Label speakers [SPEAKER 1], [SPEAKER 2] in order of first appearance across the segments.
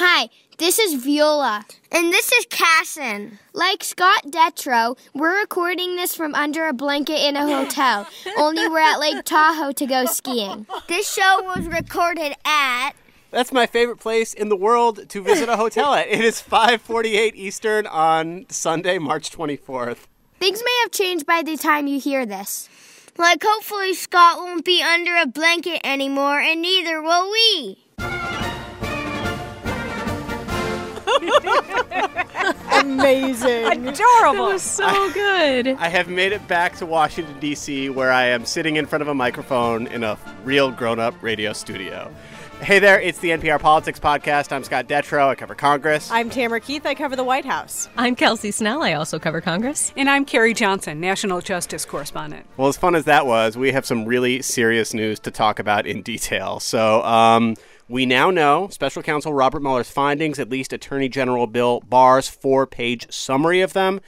[SPEAKER 1] Hi, this is Viola.
[SPEAKER 2] And this is Casson.
[SPEAKER 1] Like Scott Detrow, we're recording this from under a blanket in a hotel, only we're at Lake Tahoe to go skiing.
[SPEAKER 2] This show was recorded at.
[SPEAKER 3] That's my favorite place in the world to visit a hotel at. It is 5:48 Eastern on Sunday, March 24th.
[SPEAKER 1] Things may have changed by the time you hear this.
[SPEAKER 2] Like, hopefully, Scott won't be under a blanket anymore, and neither will we.
[SPEAKER 4] Amazing.
[SPEAKER 5] Adorable.
[SPEAKER 6] That was so good.
[SPEAKER 3] I have made it back to Washington D.C. where I am sitting in front of a microphone in a real grown-up radio studio. Hey there, it's the NPR Politics Podcast. I'm Scott Detrow. I cover Congress.
[SPEAKER 4] I'm Tamara Keith. I cover the White House.
[SPEAKER 6] I'm Kelsey Snell. I also cover Congress.
[SPEAKER 5] And I'm Carrie Johnson, National Justice Correspondent.
[SPEAKER 3] Well, as fun as that was, we have some really serious news to talk about in detail. So, um, we now know special counsel Robert Mueller's findings, at least Attorney General Bill Barr's four page summary of them.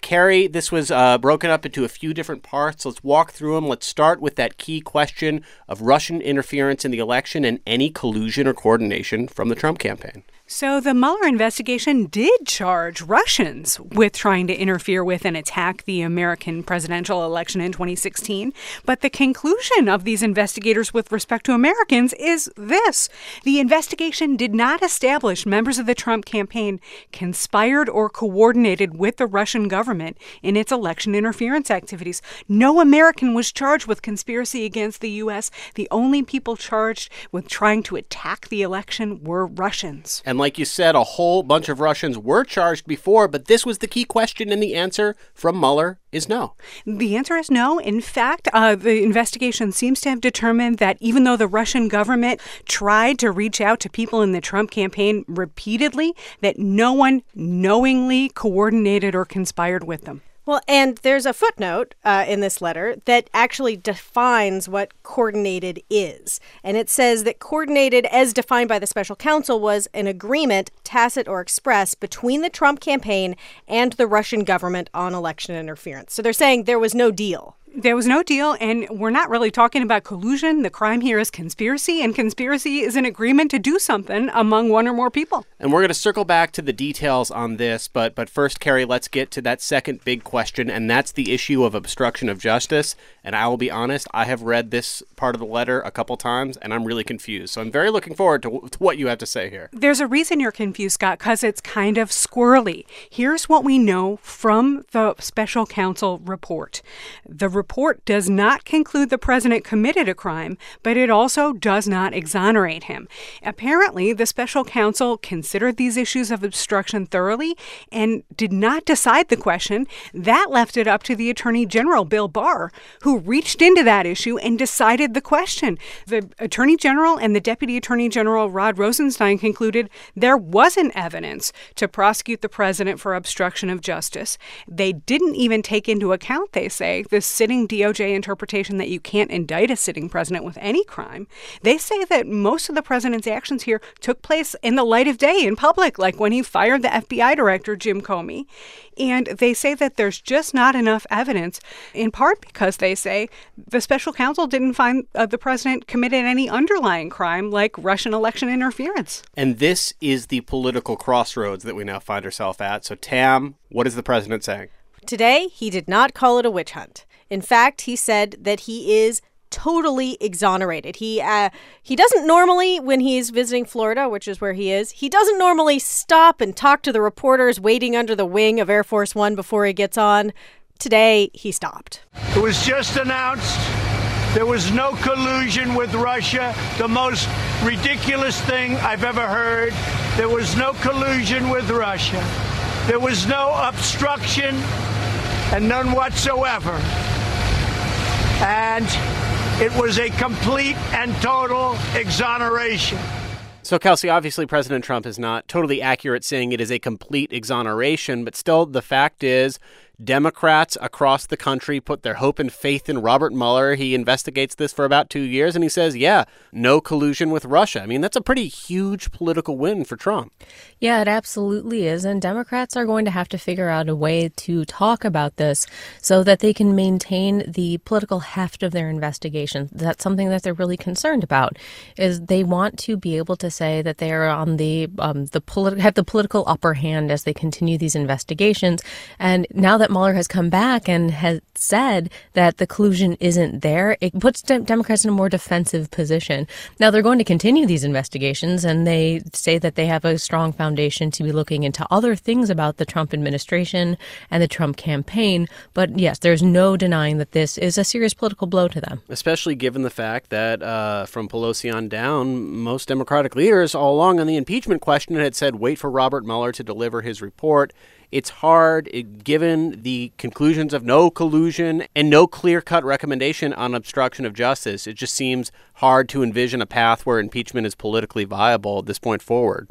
[SPEAKER 3] Carrie, this was uh, broken up into a few different parts. Let's walk through them. Let's start with that key question of Russian interference in the election and any collusion or coordination from the Trump campaign.
[SPEAKER 5] So, the Mueller investigation did charge Russians with trying to interfere with and attack the American presidential election in 2016. But the conclusion of these investigators with respect to Americans is this the investigation did not establish members of the Trump campaign conspired or coordinated with the Russian government in its election interference activities. No American was charged with conspiracy against the U.S. The only people charged with trying to attack the election were Russians.
[SPEAKER 3] And like you said, a whole bunch of Russians were charged before, but this was the key question, and the answer from Mueller is no.
[SPEAKER 5] The answer is no. In fact, uh, the investigation seems to have determined that even though the Russian government tried to reach out to people in the Trump campaign repeatedly, that no one knowingly coordinated or conspired with them.
[SPEAKER 4] Well, and there's a footnote uh, in this letter that actually defines what coordinated is. And it says that coordinated, as defined by the special counsel, was an agreement, tacit or express, between the Trump campaign and the Russian government on election interference. So they're saying there was no deal.
[SPEAKER 5] There was no deal, and we're not really talking about collusion. The crime here is conspiracy, and conspiracy is an agreement to do something among one or more people.
[SPEAKER 3] And we're going to circle back to the details on this, but but first, Carrie, let's get to that second big question, and that's the issue of obstruction of justice. And I will be honest, I have read this part of the letter a couple times, and I'm really confused. So I'm very looking forward to, to what you have to say here.
[SPEAKER 5] There's a reason you're confused, Scott, because it's kind of squirrely. Here's what we know from the special counsel report. The report does not conclude the president committed a crime, but it also does not exonerate him. Apparently, the special counsel considered these issues of obstruction thoroughly and did not decide the question. That left it up to the Attorney General, Bill Barr, who reached into that issue and decided the question. The Attorney General and the Deputy Attorney General, Rod Rosenstein, concluded there wasn't evidence to prosecute the president for obstruction of justice. They didn't even take into account, they say, the sitting DOJ interpretation that you can't indict a sitting president with any crime. They say that most of the president's actions here took place in the light of day in public, like when he fired the FBI director, Jim Comey. And they say that there's just not enough evidence, in part because they say the special counsel didn't find uh, the president committed any underlying crime like Russian election interference.
[SPEAKER 3] And this is the political crossroads that we now find ourselves at. So, Tam, what is the president saying?
[SPEAKER 4] Today, he did not call it a witch hunt. In fact, he said that he is totally exonerated. He uh, he doesn't normally when he's visiting Florida, which is where he is. He doesn't normally stop and talk to the reporters waiting under the wing of Air Force 1 before he gets on. Today, he stopped.
[SPEAKER 7] It was just announced there was no collusion with Russia, the most ridiculous thing I've ever heard. There was no collusion with Russia. There was no obstruction and none whatsoever. And it was a complete and total exoneration.
[SPEAKER 3] So, Kelsey, obviously, President Trump is not totally accurate saying it is a complete exoneration, but still, the fact is Democrats across the country put their hope and faith in Robert Mueller. He investigates this for about two years and he says, yeah, no collusion with Russia. I mean, that's a pretty huge political win for Trump.
[SPEAKER 6] Yeah, it absolutely is. And Democrats are going to have to figure out a way to talk about this so that they can maintain the political heft of their investigation. That's something that they're really concerned about. Is they want to be able to say that they are on the um, the politi- have the political upper hand as they continue these investigations. And now that Mueller has come back and has said that the collusion isn't there, it puts de- Democrats in a more defensive position. Now they're going to continue these investigations, and they say that they have a strong foundation to be looking into other things about the Trump administration and the Trump campaign. But yes, there's no denying that this is a serious political blow to them.
[SPEAKER 3] Especially given the fact that uh, from Pelosi on down, most Democratic leaders all along on the impeachment question had said, wait for Robert Mueller to deliver his report. It's hard, given the conclusions of no collusion and no clear cut recommendation on obstruction of justice. It just seems hard to envision a path where impeachment is politically viable at this point forward.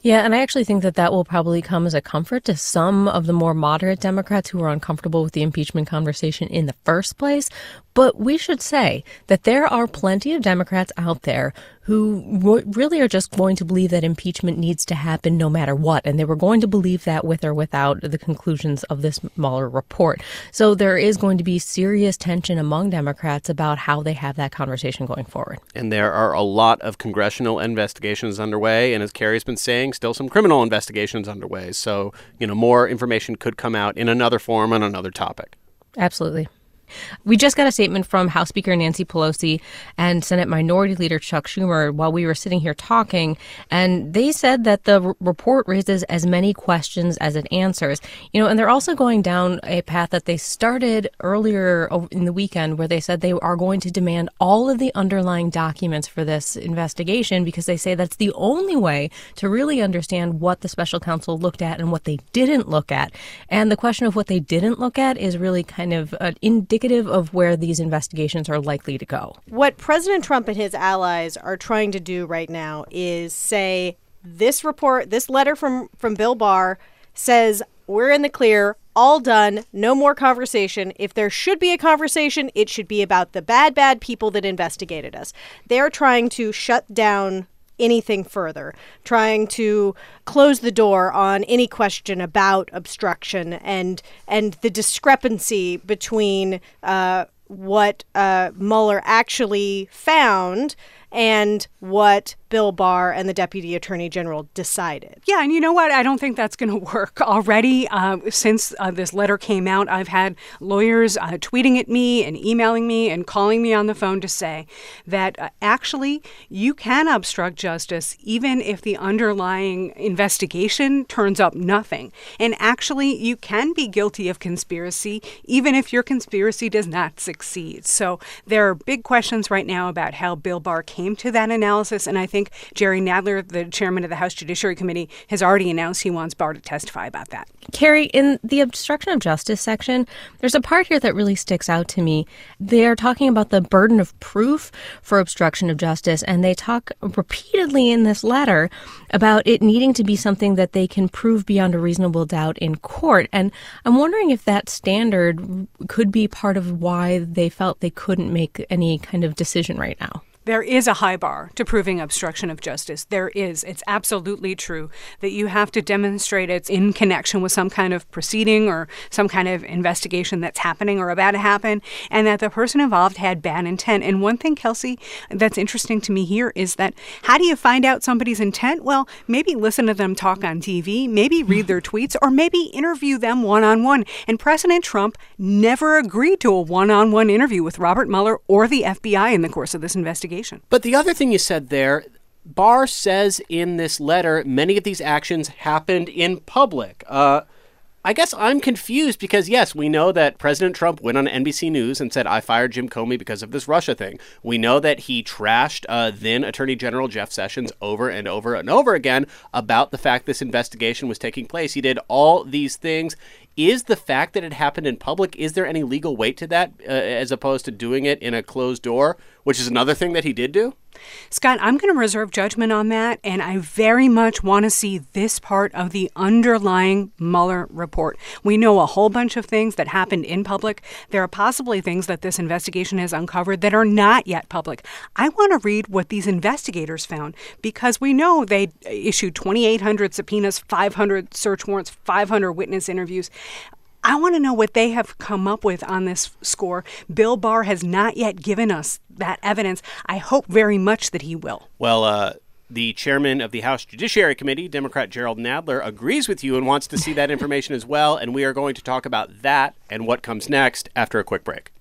[SPEAKER 6] Yeah, and I actually think that that will probably come as a comfort to some of the more moderate Democrats who are uncomfortable with the impeachment conversation in the first place. But we should say that there are plenty of Democrats out there who really are just going to believe that impeachment needs to happen no matter what. And they were going to believe that with or without the conclusions of this Mueller report. So there is going to be serious tension among Democrats about how they have that conversation going forward.
[SPEAKER 3] And there are a lot of congressional investigations underway. And as Carrie's been saying, still some criminal investigations underway. So, you know, more information could come out in another form on another topic.
[SPEAKER 6] Absolutely. We just got a statement from House Speaker Nancy Pelosi and Senate Minority Leader Chuck Schumer while we were sitting here talking, and they said that the r- report raises as many questions as it answers. You know, and they're also going down a path that they started earlier in the weekend where they said they are going to demand all of the underlying documents for this investigation because they say that's the only way to really understand what the special counsel looked at and what they didn't look at. And the question of what they didn't look at is really kind of uh, an indicative indicative of where these investigations are likely to go.
[SPEAKER 4] What President Trump and his allies are trying to do right now is say this report, this letter from from Bill Barr says we're in the clear, all done, no more conversation. If there should be a conversation, it should be about the bad bad people that investigated us. They're trying to shut down anything further, trying to close the door on any question about obstruction and and the discrepancy between uh, what uh, Mueller actually found and what Bill Barr and the Deputy Attorney General decided.
[SPEAKER 5] Yeah, and you know what? I don't think that's going to work already. Uh, since uh, this letter came out, I've had lawyers uh, tweeting at me and emailing me and calling me on the phone to say that uh, actually you can obstruct justice even if the underlying investigation turns up nothing. And actually, you can be guilty of conspiracy even if your conspiracy does not succeed. So there are big questions right now about how Bill Barr came to that analysis, and I think think Jerry Nadler, the chairman of the House Judiciary Committee, has already announced he wants Barr to testify about that.
[SPEAKER 6] Carrie, in the obstruction of justice section, there's a part here that really sticks out to me. They are talking about the burden of proof for obstruction of justice, and they talk repeatedly in this letter about it needing to be something that they can prove beyond a reasonable doubt in court. And I'm wondering if that standard could be part of why they felt they couldn't make any kind of decision right now.
[SPEAKER 5] There is a high bar to proving obstruction of justice. There is. It's absolutely true that you have to demonstrate it's in connection with some kind of proceeding or some kind of investigation that's happening or about to happen, and that the person involved had bad intent. And one thing, Kelsey, that's interesting to me here is that how do you find out somebody's intent? Well, maybe listen to them talk on TV, maybe read their tweets, or maybe interview them one on one. And President Trump never agreed to a one on one interview with Robert Mueller or the FBI in the course of this investigation investigation.
[SPEAKER 3] But the other thing you said there, Barr says in this letter, many of these actions happened in public. Uh, I guess I'm confused because, yes, we know that President Trump went on NBC News and said, I fired Jim Comey because of this Russia thing. We know that he trashed uh, then Attorney General Jeff Sessions over and over and over again about the fact this investigation was taking place. He did all these things is the fact that it happened in public, is there any legal weight to that uh, as opposed to doing it in a closed door, which is another thing that he did do?
[SPEAKER 5] Scott, I'm going to reserve judgment on that, and I very much want to see this part of the underlying Mueller report. We know a whole bunch of things that happened in public. There are possibly things that this investigation has uncovered that are not yet public. I want to read what these investigators found because we know they issued 2,800 subpoenas, 500 search warrants, 500 witness interviews. I want to know what they have come up with on this score. Bill Barr has not yet given us that evidence. I hope very much that he will.
[SPEAKER 3] Well, uh, the chairman of the House Judiciary Committee, Democrat Gerald Nadler, agrees with you and wants to see that information as well. And we are going to talk about that and what comes next after a quick break.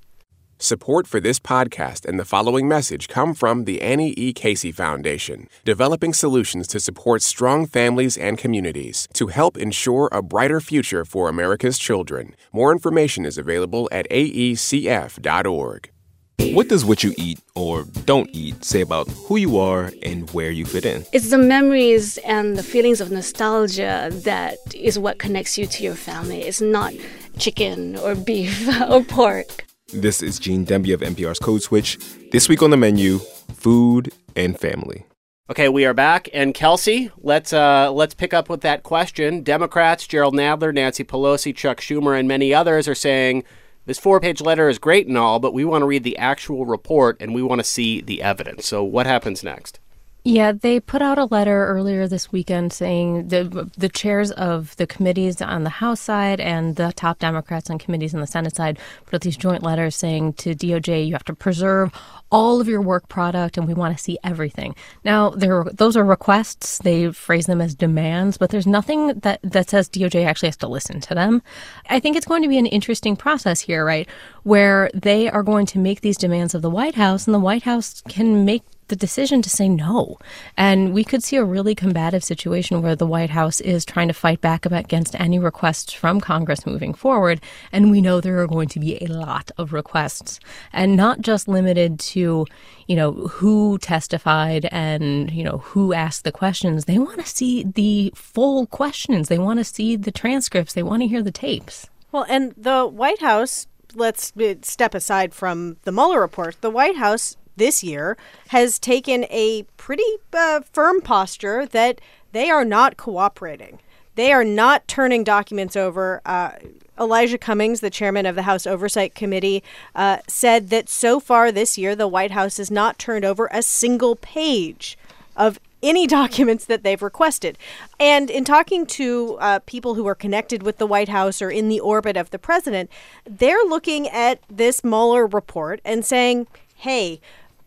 [SPEAKER 8] Support for this podcast and the following message come from the Annie E. Casey Foundation, developing solutions to support strong families and communities to help ensure a brighter future for America's children. More information is available at aecf.org.
[SPEAKER 9] What does what you eat or don't eat say about who you are and where you fit in?
[SPEAKER 10] It's the memories and the feelings of nostalgia that is what connects you to your family. It's not chicken or beef or pork.
[SPEAKER 9] This is Gene Demby of NPR's Code Switch. This week on the menu, food and family.
[SPEAKER 3] Okay, we are back, and Kelsey, let's uh, let's pick up with that question. Democrats, Gerald Nadler, Nancy Pelosi, Chuck Schumer, and many others are saying this four-page letter is great and all, but we want to read the actual report and we want to see the evidence. So, what happens next?
[SPEAKER 6] Yeah, they put out a letter earlier this weekend saying the the chairs of the committees on the House side and the top Democrats on committees on the Senate side put out these joint letters saying to DOJ, you have to preserve all of your work product and we want to see everything. Now, there those are requests. They phrase them as demands, but there's nothing that that says DOJ actually has to listen to them. I think it's going to be an interesting process here, right? Where they are going to make these demands of the White House and the White House can make the decision to say no. And we could see a really combative situation where the White House is trying to fight back against any requests from Congress moving forward. And we know there are going to be a lot of requests and not just limited to, you know, who testified and, you know, who asked the questions. They want to see the full questions. They want to see the transcripts. They want to hear the tapes.
[SPEAKER 4] Well, and the White House, let's uh, step aside from the Mueller report. The White House this year has taken a pretty uh, firm posture that they are not cooperating. They are not turning documents over. Uh, Elijah Cummings, the chairman of the House Oversight Committee, uh, said that so far this year, the White House has not turned over a single page of any documents that they've requested. And in talking to uh, people who are connected with the White House or in the orbit of the president, they're looking at this Mueller report and saying, hey,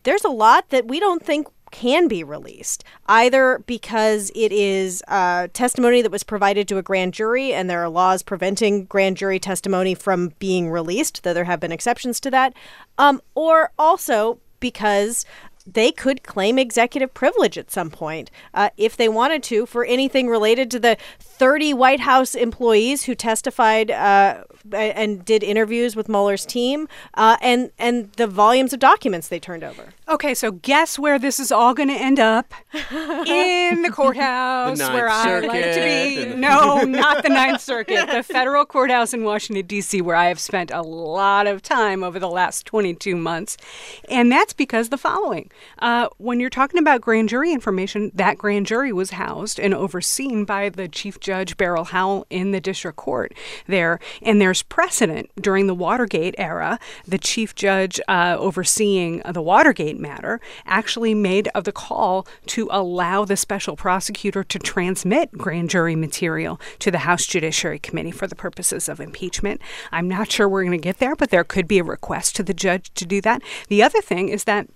[SPEAKER 4] there's a lot that we don't think can be released, either because it is uh, testimony that was provided to a grand jury and there are laws preventing grand jury testimony from being released, though there have been exceptions to that, um, or also because they could claim executive privilege at some point uh, if they wanted to for anything related to the 30 White House employees who testified uh, and did interviews with Mueller's team uh, and, and the volumes of documents they turned over.
[SPEAKER 5] Okay, so guess where this is all going to end up? In the courthouse,
[SPEAKER 3] The
[SPEAKER 5] where
[SPEAKER 3] Ninth
[SPEAKER 5] I like to be. No, not the Ninth Circuit, the federal courthouse in Washington, D.C., where I have spent a lot of time over the last 22 months. And that's because the following uh, when you're talking about grand jury information, that grand jury was housed and overseen by the Chief Judge Beryl Howell in the district court there. And there's precedent during the Watergate era. The Chief Judge uh, overseeing the Watergate matter actually made of the call to allow the special prosecutor to transmit grand jury material to the House Judiciary Committee for the purposes of impeachment. I'm not sure we're going to get there, but there could be a request to the judge to do that. The other thing is that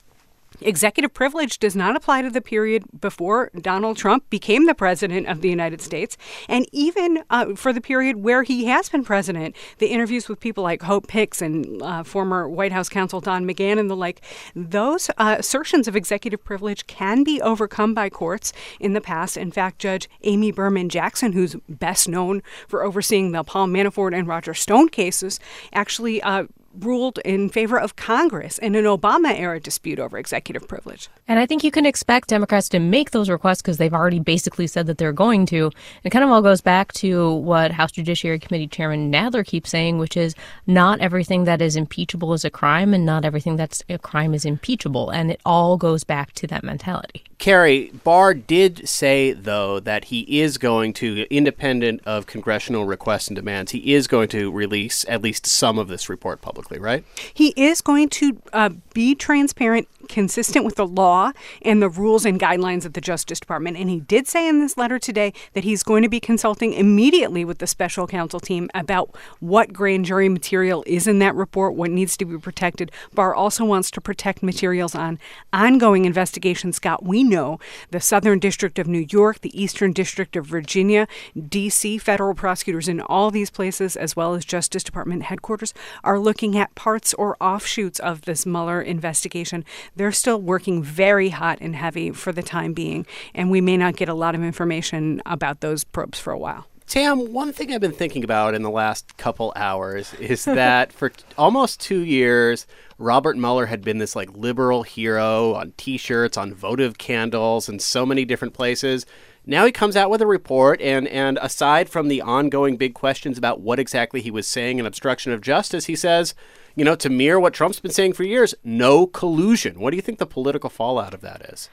[SPEAKER 5] Executive privilege does not apply to the period before Donald Trump became the president of the United States, and even uh, for the period where he has been president. The interviews with people like Hope Hicks and uh, former White House counsel Don McGahn and the like, those uh, assertions of executive privilege can be overcome by courts in the past. In fact, Judge Amy Berman Jackson, who's best known for overseeing the Paul Manafort and Roger Stone cases, actually uh, ruled in favor of Congress in an Obama era dispute over executive privilege.
[SPEAKER 6] And I think you can expect Democrats to make those requests because they've already basically said that they're going to. It kind of all goes back to what House Judiciary Committee Chairman Nadler keeps saying, which is not everything that is impeachable is a crime and not everything that's a crime is impeachable. And it all goes back to that mentality.
[SPEAKER 3] Carrie, Barr did say, though, that he is going to, independent of congressional requests and demands, he is going to release at least some of this report publicly, right?
[SPEAKER 5] He is going to uh, be transparent consistent with the law and the rules and guidelines of the Justice Department. And he did say in this letter today that he's going to be consulting immediately with the special counsel team about what grand jury material is in that report, what needs to be protected. Barr also wants to protect materials on ongoing investigations. Scott, we know the Southern District of New York, the Eastern District of Virginia, D.C. federal prosecutors in all these places, as well as Justice Department headquarters, are looking at parts or offshoots of this Mueller investigation. They're still working very hot and heavy for the time being, and we may not get a lot of information about those probes for a while.
[SPEAKER 3] Tam, one thing I've been thinking about in the last couple hours is that for t- almost two years, Robert Mueller had been this like liberal hero on t shirts, on votive candles, and so many different places. Now he comes out with a report, and, and aside from the ongoing big questions about what exactly he was saying in obstruction of justice, he says, you know, to mirror what Trump's been saying for years no collusion. What do you think the political fallout of that is?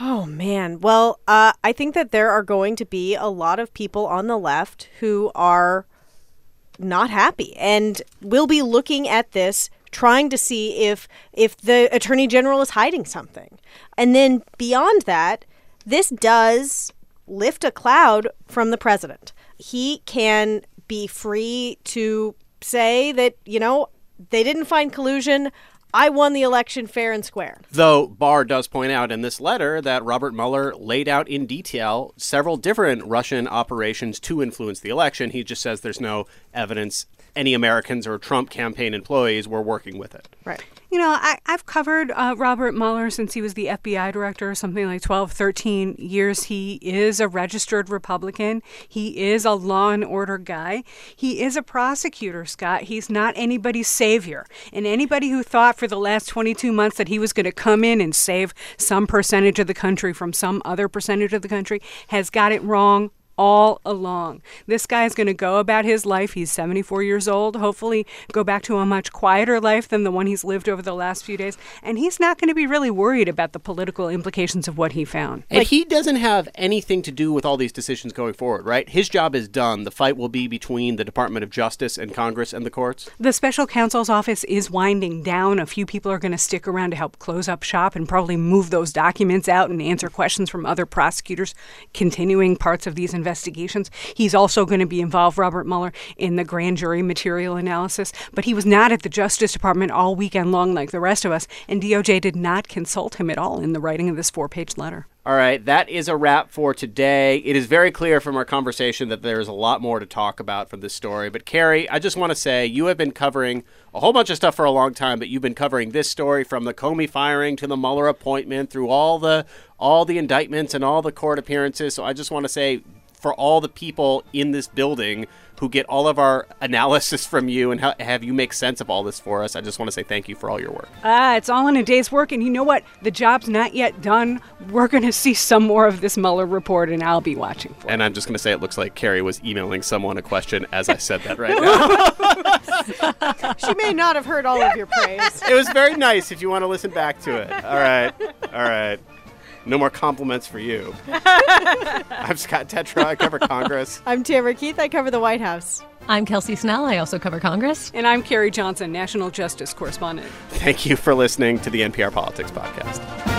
[SPEAKER 4] Oh, man. Well, uh, I think that there are going to be a lot of people on the left who are not happy and will be looking at this trying to see if if the attorney general is hiding something. And then beyond that, this does lift a cloud from the president. He can be free to say that, you know, they didn't find collusion. I won the election fair and square.
[SPEAKER 3] Though Barr does point out in this letter that Robert Mueller laid out in detail several different Russian operations to influence the election. He just says there's no evidence any Americans or Trump campaign employees were working with it.
[SPEAKER 4] Right.
[SPEAKER 5] You know, I, have covered uh, Robert Mueller since he was the FBI director, something like 12, 13 years. He is a registered Republican. He is a law and order guy. He is a prosecutor, Scott. He's not anybody's savior. And anybody who thought for the last 22 months that he was going to come in and save some percentage of the country from some other percentage of the country has got it wrong all along. This guy is going to go about his life. He's 74 years old, hopefully, go back to a much quieter life than the one he's lived over the last few days. And he's not going to be really worried about the political implications of what he found.
[SPEAKER 3] And like, he doesn't have anything to do with all these decisions going forward, right? His job is done. The fight will be between the Department of Justice and Congress and the courts.
[SPEAKER 5] The special counsel's office is winding down. A few people are going to stick around to help close up shop and probably move those documents out and answer questions from other prosecutors continuing parts of these investigations investigations. He's also going to be involved, Robert Mueller, in the grand jury material analysis. But he was not at the Justice Department all weekend long like the rest of us, and DOJ did not consult him at all in the writing of this four page letter.
[SPEAKER 3] All right, that is a wrap for today. It is very clear from our conversation that there is a lot more to talk about from this story. But, Carrie, I just want to say you have been covering a whole bunch of stuff for a long time, but you've been covering this story from the Comey firing to the Mueller appointment through all the all the indictments and all the court appearances. So I just want to say for all the people in this building who get all of our analysis from you and ha- have you make sense of all this for us. I just want to say thank you for all your work.
[SPEAKER 5] Ah, it's all in a day's work. And you know what? The job's not yet done. We're going to see some more of this Mueller report, and I'll be watching for
[SPEAKER 3] And
[SPEAKER 5] it.
[SPEAKER 3] I'm just going to say it looks like Carrie was emailing someone a question as I said that right now.
[SPEAKER 4] she may not have heard all of your praise.
[SPEAKER 3] It was very nice if you want to listen back to it. All right. All right. No more compliments for you. I'm Scott Detrow. I cover Congress.
[SPEAKER 4] I'm Tamara Keith. I cover the White House.
[SPEAKER 6] I'm Kelsey Snell. I also cover Congress.
[SPEAKER 5] And I'm Carrie Johnson, National Justice Correspondent.
[SPEAKER 3] Thank you for listening to the NPR Politics Podcast.